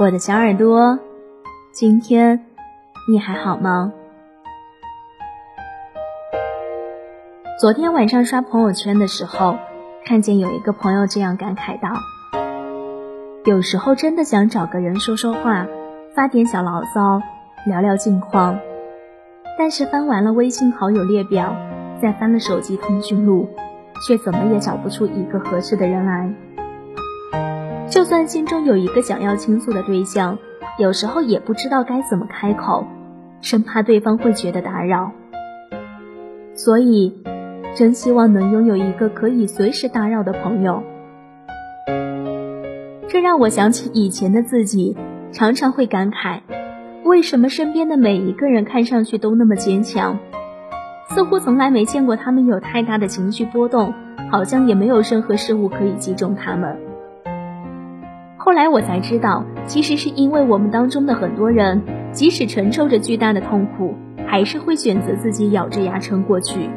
我的小耳朵，今天你还好吗？昨天晚上刷朋友圈的时候，看见有一个朋友这样感慨道：“有时候真的想找个人说说话，发点小牢骚，聊聊近况。但是翻完了微信好友列表，再翻了手机通讯录，却怎么也找不出一个合适的人来。”就算心中有一个想要倾诉的对象，有时候也不知道该怎么开口，生怕对方会觉得打扰。所以，真希望能拥有一个可以随时打扰的朋友。这让我想起以前的自己，常常会感慨：为什么身边的每一个人看上去都那么坚强？似乎从来没见过他们有太大的情绪波动，好像也没有任何事物可以击中他们。后来我才知道，其实是因为我们当中的很多人，即使承受着巨大的痛苦，还是会选择自己咬着牙撑过去。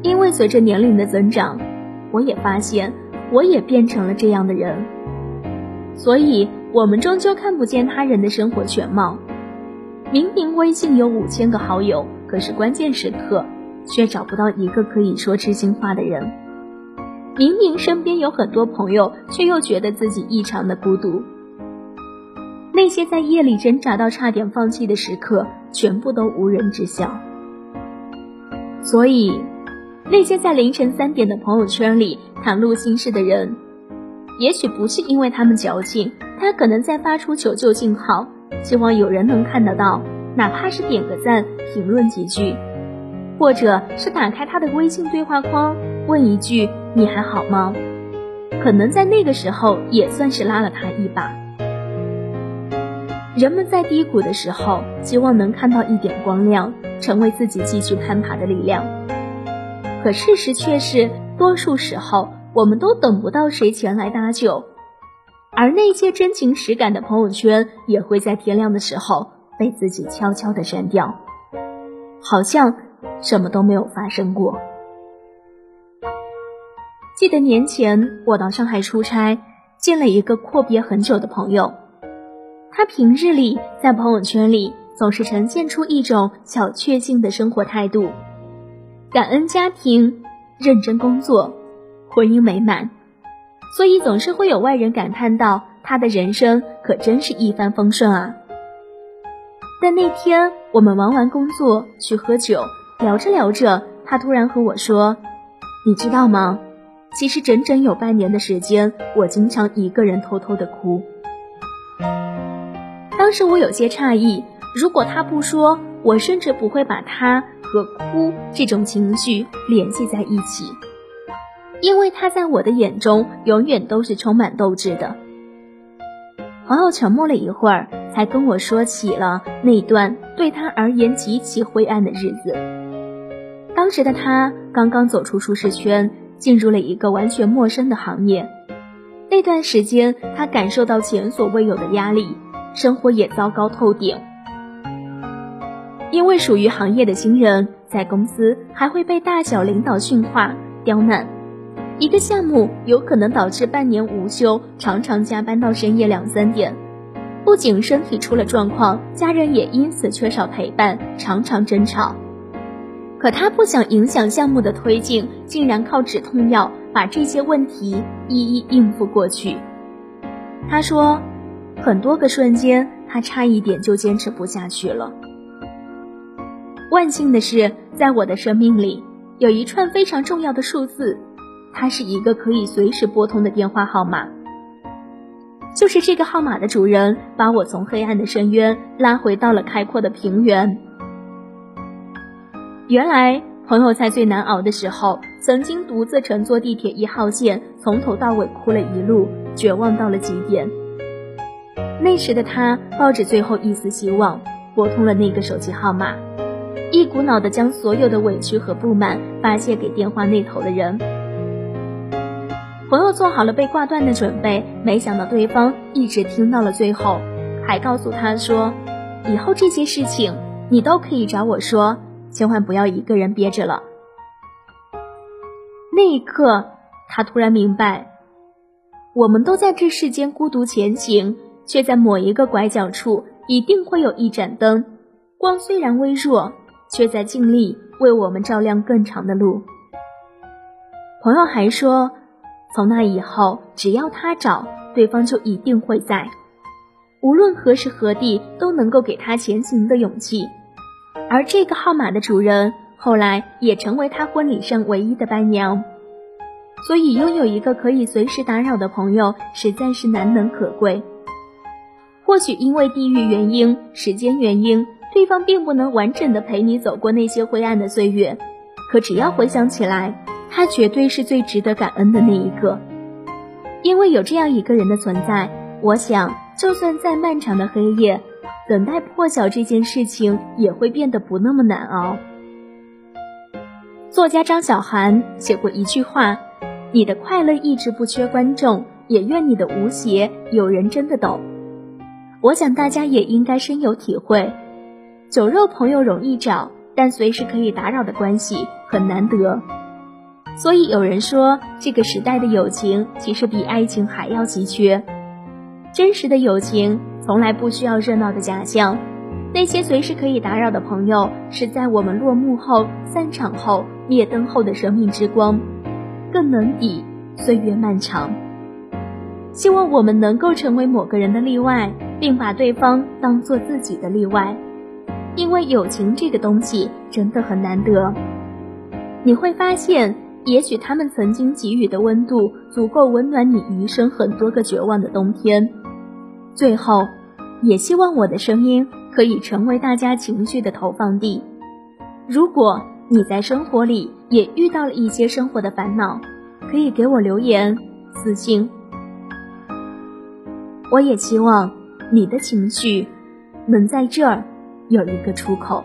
因为随着年龄的增长，我也发现，我也变成了这样的人。所以，我们终究看不见他人的生活全貌。明明微信有五千个好友，可是关键时刻，却找不到一个可以说知心话的人。明明身边有很多朋友，却又觉得自己异常的孤独。那些在夜里挣扎到差点放弃的时刻，全部都无人知晓。所以，那些在凌晨三点的朋友圈里袒露心事的人，也许不是因为他们矫情，他可能在发出求救信号，希望有人能看得到，哪怕是点个赞、评论几句，或者是打开他的微信对话框问一句。你还好吗？可能在那个时候也算是拉了他一把。人们在低谷的时候，希望能看到一点光亮，成为自己继续攀爬的力量。可事实却是，多数时候我们都等不到谁前来搭救，而那些真情实感的朋友圈，也会在天亮的时候被自己悄悄的删掉，好像什么都没有发生过。记得年前我到上海出差，见了一个阔别很久的朋友。他平日里在朋友圈里总是呈现出一种小确幸的生活态度，感恩家庭，认真工作，婚姻美满，所以总是会有外人感叹到他的人生可真是一帆风顺啊。但那天我们忙完工作去喝酒，聊着聊着，他突然和我说：“你知道吗？”其实整整有半年的时间，我经常一个人偷偷的哭。当时我有些诧异，如果他不说，我甚至不会把他和哭这种情绪联系在一起，因为他在我的眼中永远都是充满斗志的。朋友沉默了一会儿，才跟我说起了那段对他而言极其灰暗的日子。当时的他刚刚走出舒适圈。进入了一个完全陌生的行业，那段时间他感受到前所未有的压力，生活也糟糕透顶。因为属于行业的新人，在公司还会被大小领导训话刁难，一个项目有可能导致半年无休，常常加班到深夜两三点。不仅身体出了状况，家人也因此缺少陪伴，常常争吵。可他不想影响项目的推进，竟然靠止痛药把这些问题一一应付过去。他说，很多个瞬间，他差一点就坚持不下去了。万幸的是，在我的生命里有一串非常重要的数字，它是一个可以随时拨通的电话号码。就是这个号码的主人，把我从黑暗的深渊拉回到了开阔的平原。原来，朋友在最难熬的时候，曾经独自乘坐地铁一号线，从头到尾哭了一路，绝望到了极点。那时的他抱着最后一丝希望，拨通了那个手机号码，一股脑的将所有的委屈和不满发泄给电话那头的人。朋友做好了被挂断的准备，没想到对方一直听到了最后，还告诉他说：“以后这些事情你都可以找我说。”千万不要一个人憋着了。那一刻，他突然明白，我们都在这世间孤独前行，却在某一个拐角处一定会有一盏灯，光虽然微弱，却在尽力为我们照亮更长的路。朋友还说，从那以后，只要他找，对方就一定会在，无论何时何地都能够给他前行的勇气。而这个号码的主人，后来也成为他婚礼上唯一的伴娘。所以，拥有一个可以随时打扰的朋友，实在是难能可贵。或许因为地域原因、时间原因，对方并不能完整的陪你走过那些灰暗的岁月，可只要回想起来，他绝对是最值得感恩的那一个。因为有这样一个人的存在，我想，就算再漫长的黑夜，等待破晓这件事情也会变得不那么难熬。作家张小涵写过一句话。你的快乐一直不缺观众，也愿你的无邪有人真的懂。我想大家也应该深有体会，酒肉朋友容易找，但随时可以打扰的关系很难得。所以有人说，这个时代的友情其实比爱情还要稀缺。真实的友情从来不需要热闹的假象，那些随时可以打扰的朋友，是在我们落幕后、散场后、灭灯后的生命之光。更能抵岁月漫长。希望我们能够成为某个人的例外，并把对方当做自己的例外，因为友情这个东西真的很难得。你会发现，也许他们曾经给予的温度，足够温暖你余生很多个绝望的冬天。最后，也希望我的声音可以成为大家情绪的投放地。如果。你在生活里也遇到了一些生活的烦恼，可以给我留言私信。我也希望你的情绪能在这儿有一个出口。